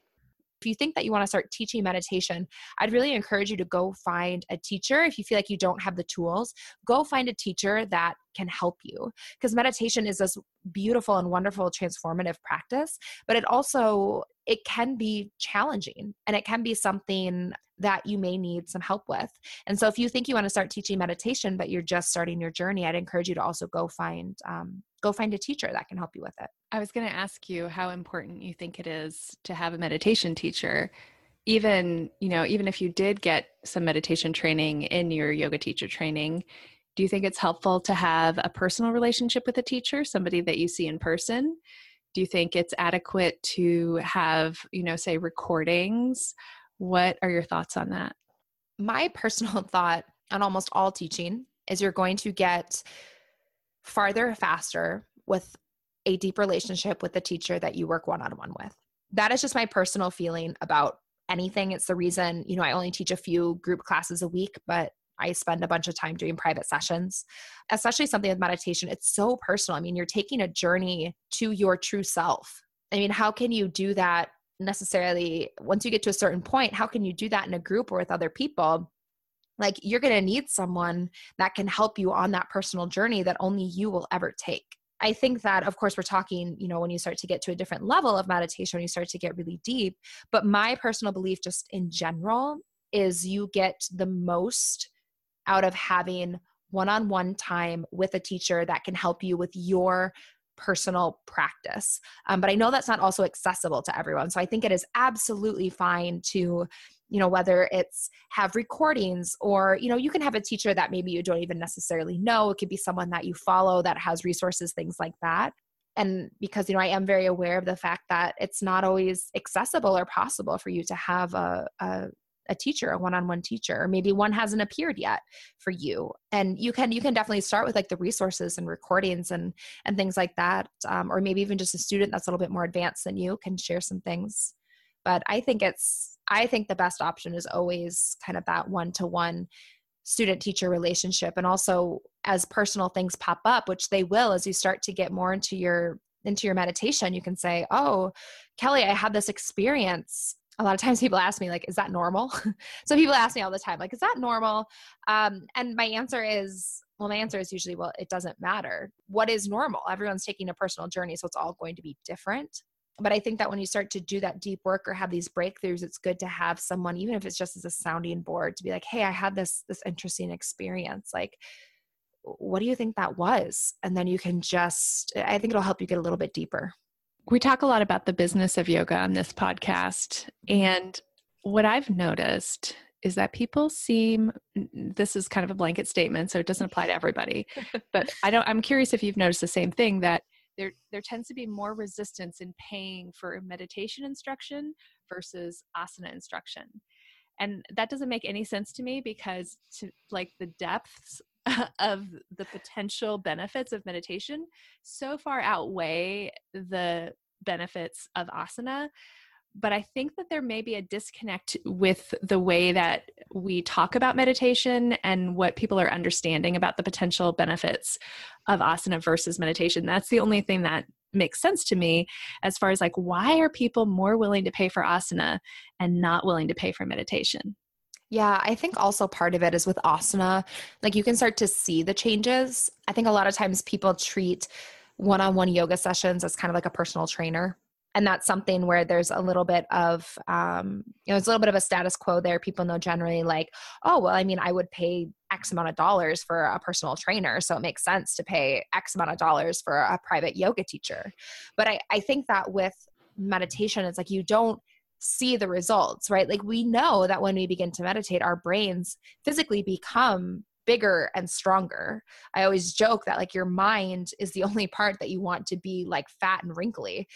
if you think that you want to start teaching meditation, I'd really encourage you to go find a teacher. If you feel like you don't have the tools, go find a teacher that can help you because meditation is this beautiful and wonderful transformative practice, but it also it can be challenging and it can be something that you may need some help with. And so if you think you want to start teaching meditation but you're just starting your journey, I'd encourage you to also go find um, go find a teacher that can help you with it. I was going to ask you how important you think it is to have a meditation teacher even you know even if you did get some meditation training in your yoga teacher training do you think it's helpful to have a personal relationship with a teacher somebody that you see in person? Do you think it's adequate to have you know say recordings? What are your thoughts on that? My personal thought on almost all teaching is you're going to get farther faster with a deep relationship with the teacher that you work one on one with. That is just my personal feeling about anything. It's the reason, you know, I only teach a few group classes a week, but I spend a bunch of time doing private sessions, especially something with meditation. It's so personal. I mean, you're taking a journey to your true self. I mean, how can you do that necessarily once you get to a certain point? How can you do that in a group or with other people? Like, you're going to need someone that can help you on that personal journey that only you will ever take. I think that, of course, we're talking, you know, when you start to get to a different level of meditation, when you start to get really deep. But my personal belief, just in general, is you get the most out of having one on one time with a teacher that can help you with your personal practice. Um, but I know that's not also accessible to everyone. So I think it is absolutely fine to you know whether it's have recordings or you know you can have a teacher that maybe you don't even necessarily know. It could be someone that you follow that has resources things like that. And because you know i am very aware of the fact that it's not always accessible or possible for you to have a, a a teacher a one-on-one teacher or maybe one hasn't appeared yet for you. And you can you can definitely start with like the resources and recordings and and things like that um, or maybe even just a student that's a little bit more advanced than you can share some things. But i think it's I think the best option is always kind of that one to one student teacher relationship. And also as personal things pop up, which they will as you start to get more into your into your meditation, you can say, Oh, Kelly, I had this experience. A lot of times people ask me, like, is that normal? so people ask me all the time, like, is that normal? Um, and my answer is, well, my answer is usually, well, it doesn't matter. What is normal? Everyone's taking a personal journey, so it's all going to be different but I think that when you start to do that deep work or have these breakthroughs, it's good to have someone, even if it's just as a sounding board, to be like, "Hey, I had this this interesting experience. Like, what do you think that was?" And then you can just, I think it'll help you get a little bit deeper. We talk a lot about the business of yoga on this podcast, and what I've noticed is that people seem this is kind of a blanket statement so it doesn't apply to everybody but i don't i'm curious if you've noticed the same thing that there there tends to be more resistance in paying for meditation instruction versus asana instruction. And that doesn't make any sense to me because to like the depths of the potential benefits of meditation so far outweigh the benefits of asana. But I think that there may be a disconnect with the way that we talk about meditation and what people are understanding about the potential benefits of asana versus meditation. That's the only thing that makes sense to me as far as like why are people more willing to pay for asana and not willing to pay for meditation? Yeah, I think also part of it is with asana, like you can start to see the changes. I think a lot of times people treat one on one yoga sessions as kind of like a personal trainer and that's something where there's a little bit of um, you know it's a little bit of a status quo there. People know generally like oh well i mean i would pay x amount of dollars for a personal trainer so it makes sense to pay x amount of dollars for a private yoga teacher. But i, I think that with meditation it's like you don't see the results right? Like we know that when we begin to meditate our brains physically become bigger and stronger. I always joke that like your mind is the only part that you want to be like fat and wrinkly.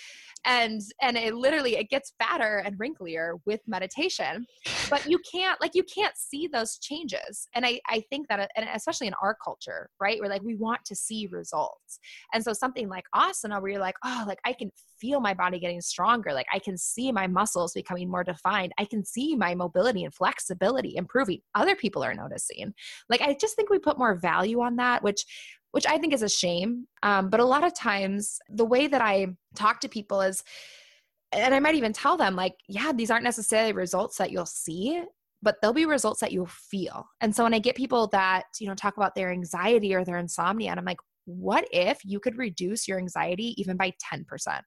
And and it literally it gets fatter and wrinklier with meditation. But you can't like you can't see those changes. And I I think that and especially in our culture, right? Where like we want to see results. And so something like asana where you're like, "Oh, like I can feel my body getting stronger. Like I can see my muscles becoming more defined. I can see my mobility and flexibility improving. Other people are noticing. Like I just think we put more value on that, which which I think is a shame. Um, but a lot of times, the way that I talk to people is, and I might even tell them, like, yeah, these aren't necessarily results that you'll see, but there'll be results that you'll feel. And so when I get people that, you know, talk about their anxiety or their insomnia, and I'm like, what if you could reduce your anxiety even by 10%?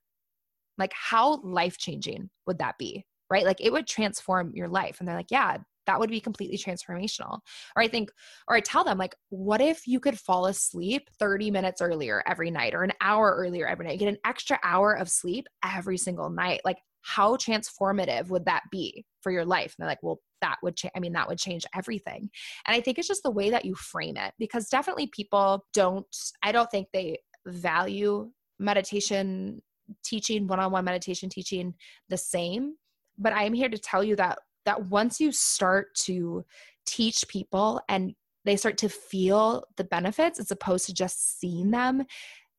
Like, how life changing would that be? Right? Like, it would transform your life. And they're like, yeah, that would be completely transformational. Or I think, or I tell them, like, what if you could fall asleep 30 minutes earlier every night or an hour earlier every night? Get an extra hour of sleep every single night. Like, how transformative would that be for your life? And they're like, well, that would change. I mean, that would change everything. And I think it's just the way that you frame it because definitely people don't, I don't think they value meditation teaching, one on one meditation teaching the same. But I am here to tell you that that once you start to teach people and they start to feel the benefits as opposed to just seeing them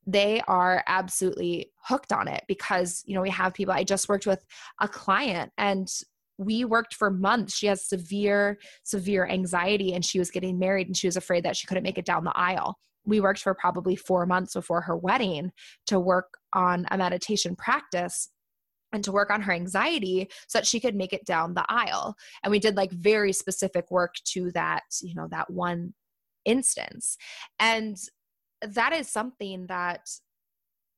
they are absolutely hooked on it because you know we have people. I just worked with a client and we worked for months. She has severe severe anxiety and she was getting married and she was afraid that she couldn't make it down the aisle. We worked for probably 4 months before her wedding to work on a meditation practice and to work on her anxiety so that she could make it down the aisle. And we did like very specific work to that you know that one instance. And that is something that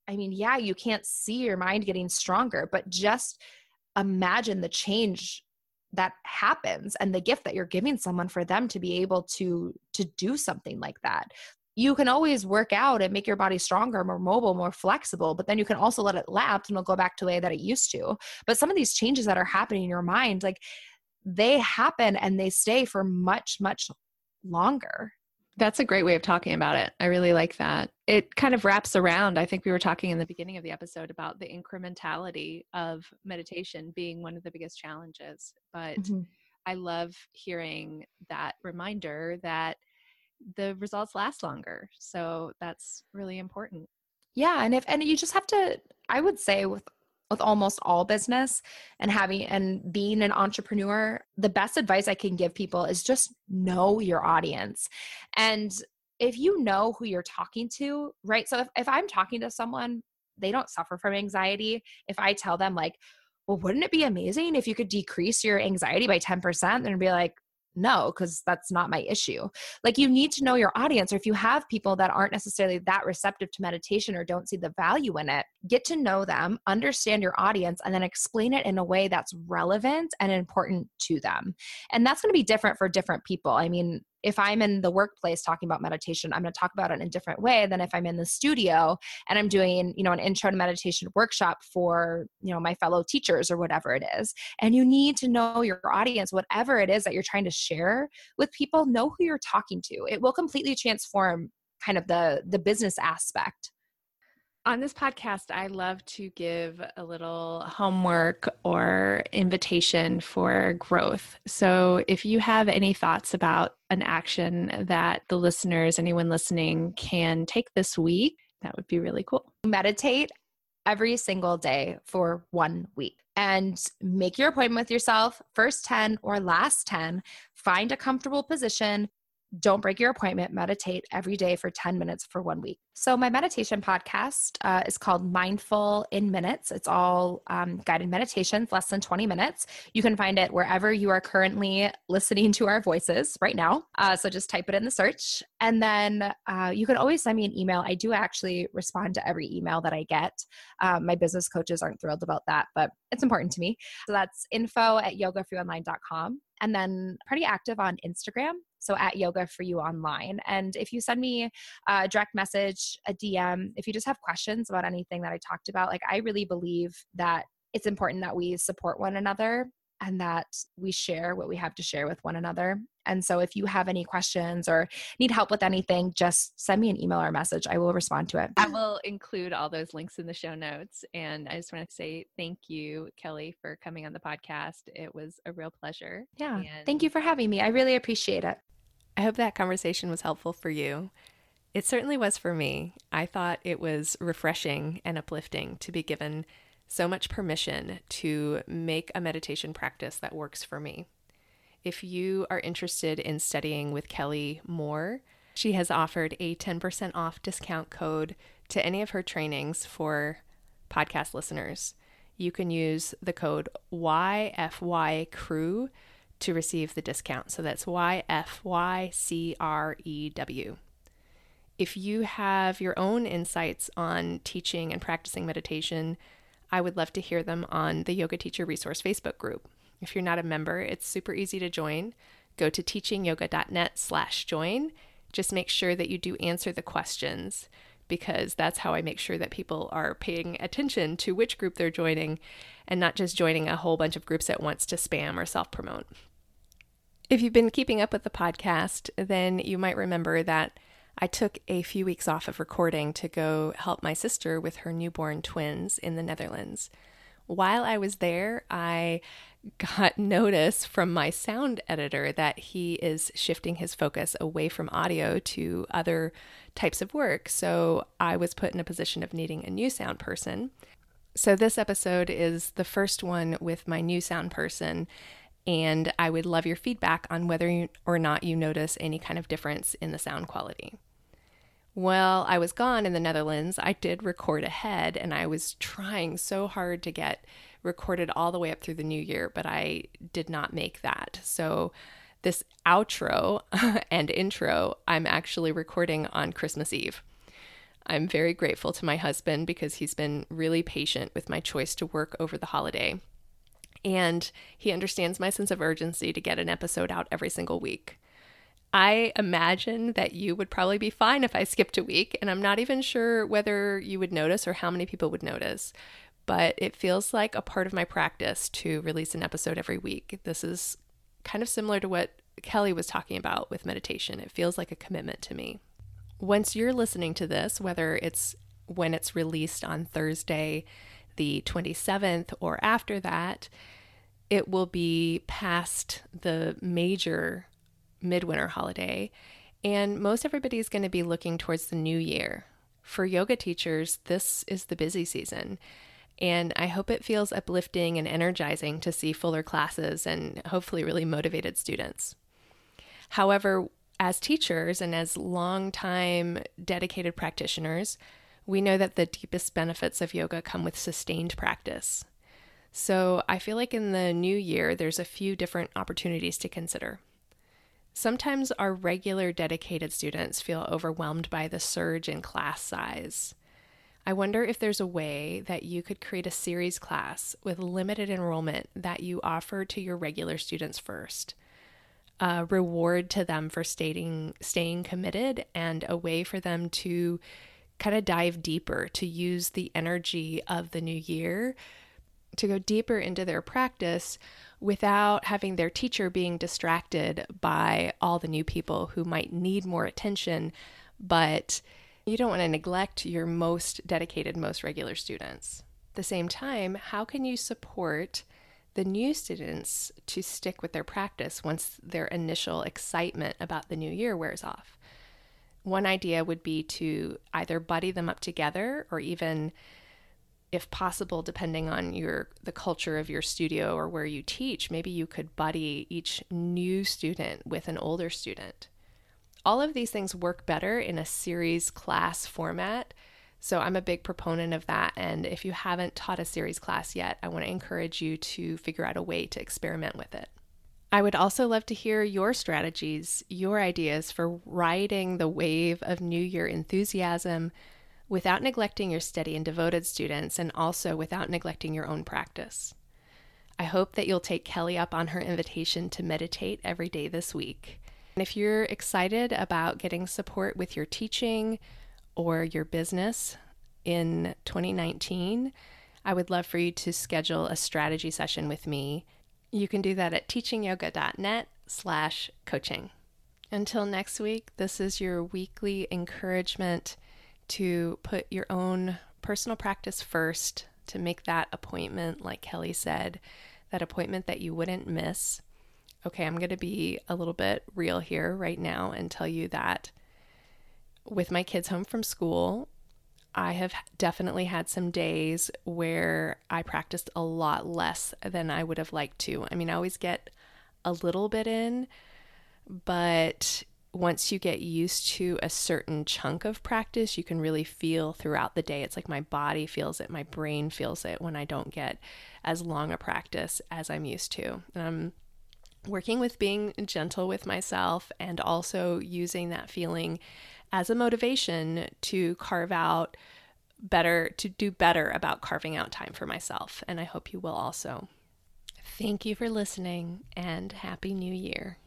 i mean yeah you can't see your mind getting stronger but just imagine the change that happens and the gift that you're giving someone for them to be able to to do something like that you can always work out and make your body stronger, more mobile, more flexible, but then you can also let it lapse and it'll go back to the way that it used to. But some of these changes that are happening in your mind, like they happen and they stay for much, much longer. That's a great way of talking about it. I really like that. It kind of wraps around. I think we were talking in the beginning of the episode about the incrementality of meditation being one of the biggest challenges. But mm-hmm. I love hearing that reminder that the results last longer. So that's really important. Yeah, and if and you just have to I would say with with almost all business and having and being an entrepreneur, the best advice I can give people is just know your audience. And if you know who you're talking to, right? So if, if I'm talking to someone, they don't suffer from anxiety. If I tell them like, well, wouldn't it be amazing if you could decrease your anxiety by 10%? Then be like, no because that's not my issue. Like you need to know your audience or if you have people that aren't necessarily that receptive to meditation or don't see the value in it get to know them understand your audience and then explain it in a way that's relevant and important to them. And that's going to be different for different people. I mean if I'm in the workplace talking about meditation, I'm going to talk about it in a different way than if I'm in the studio and I'm doing, you know, an intro to meditation workshop for, you know, my fellow teachers or whatever it is. And you need to know your audience, whatever it is that you're trying to share with people, know who you're talking to. It will completely transform kind of the the business aspect on this podcast, I love to give a little homework or invitation for growth. So, if you have any thoughts about an action that the listeners, anyone listening, can take this week, that would be really cool. Meditate every single day for one week and make your appointment with yourself, first 10 or last 10. Find a comfortable position don't break your appointment, meditate every day for 10 minutes for one week. So, my meditation podcast uh, is called Mindful in Minutes. It's all um, guided meditations, less than 20 minutes. You can find it wherever you are currently listening to our voices right now. Uh, so, just type it in the search. And then uh, you can always send me an email. I do actually respond to every email that I get. Um, my business coaches aren't thrilled about that, but it's important to me. So, that's info at yogaforyouonline.com and then pretty active on Instagram. So at Yoga for You Online. And if you send me a direct message, a DM, if you just have questions about anything that I talked about, like I really believe that it's important that we support one another and that we share what we have to share with one another. And so if you have any questions or need help with anything, just send me an email or message. I will respond to it. I will include all those links in the show notes. And I just want to say thank you, Kelly, for coming on the podcast. It was a real pleasure. Yeah. And thank you for having me. I really appreciate it. I hope that conversation was helpful for you. It certainly was for me. I thought it was refreshing and uplifting to be given so much permission to make a meditation practice that works for me. If you are interested in studying with Kelly more, she has offered a 10% off discount code to any of her trainings for podcast listeners. You can use the code YFYCrew to receive the discount. So that's Y F Y C R E W. If you have your own insights on teaching and practicing meditation, I would love to hear them on the Yoga Teacher Resource Facebook group. If you're not a member, it's super easy to join. Go to teachingyoga.net slash join. Just make sure that you do answer the questions because that's how I make sure that people are paying attention to which group they're joining and not just joining a whole bunch of groups at once to spam or self promote. If you've been keeping up with the podcast, then you might remember that I took a few weeks off of recording to go help my sister with her newborn twins in the Netherlands. While I was there, I got notice from my sound editor that he is shifting his focus away from audio to other types of work. So I was put in a position of needing a new sound person. So this episode is the first one with my new sound person. And I would love your feedback on whether or not you notice any kind of difference in the sound quality. While I was gone in the Netherlands, I did record ahead and I was trying so hard to get recorded all the way up through the new year, but I did not make that. So, this outro and intro, I'm actually recording on Christmas Eve. I'm very grateful to my husband because he's been really patient with my choice to work over the holiday. And he understands my sense of urgency to get an episode out every single week. I imagine that you would probably be fine if I skipped a week, and I'm not even sure whether you would notice or how many people would notice but it feels like a part of my practice to release an episode every week. This is kind of similar to what Kelly was talking about with meditation. It feels like a commitment to me. Once you're listening to this, whether it's when it's released on Thursday, the 27th, or after that, it will be past the major midwinter holiday. And most everybody is going to be looking towards the new year. For yoga teachers, this is the busy season. And I hope it feels uplifting and energizing to see fuller classes and hopefully really motivated students. However, as teachers and as long-time dedicated practitioners, we know that the deepest benefits of yoga come with sustained practice. So I feel like in the new year, there's a few different opportunities to consider. Sometimes our regular dedicated students feel overwhelmed by the surge in class size. I wonder if there's a way that you could create a series class with limited enrollment that you offer to your regular students first. A reward to them for staying staying committed and a way for them to kind of dive deeper to use the energy of the new year to go deeper into their practice without having their teacher being distracted by all the new people who might need more attention but you don't want to neglect your most dedicated, most regular students. At the same time, how can you support the new students to stick with their practice once their initial excitement about the new year wears off? One idea would be to either buddy them up together or even if possible depending on your the culture of your studio or where you teach maybe you could buddy each new student with an older student all of these things work better in a series class format. So I'm a big proponent of that. And if you haven't taught a series class yet, I want to encourage you to figure out a way to experiment with it. I would also love to hear your strategies, your ideas for riding the wave of New Year enthusiasm without neglecting your steady and devoted students and also without neglecting your own practice. I hope that you'll take Kelly up on her invitation to meditate every day this week. And if you're excited about getting support with your teaching or your business in 2019, I would love for you to schedule a strategy session with me. You can do that at teachingyoga.net slash coaching. Until next week, this is your weekly encouragement to put your own personal practice first, to make that appointment, like Kelly said, that appointment that you wouldn't miss okay, I'm going to be a little bit real here right now and tell you that with my kids home from school, I have definitely had some days where I practiced a lot less than I would have liked to. I mean, I always get a little bit in, but once you get used to a certain chunk of practice, you can really feel throughout the day. It's like my body feels it, my brain feels it when I don't get as long a practice as I'm used to. And I'm working with being gentle with myself and also using that feeling as a motivation to carve out better, to do better about carving out time for myself. And I hope you will also. Thank you for listening and Happy New Year.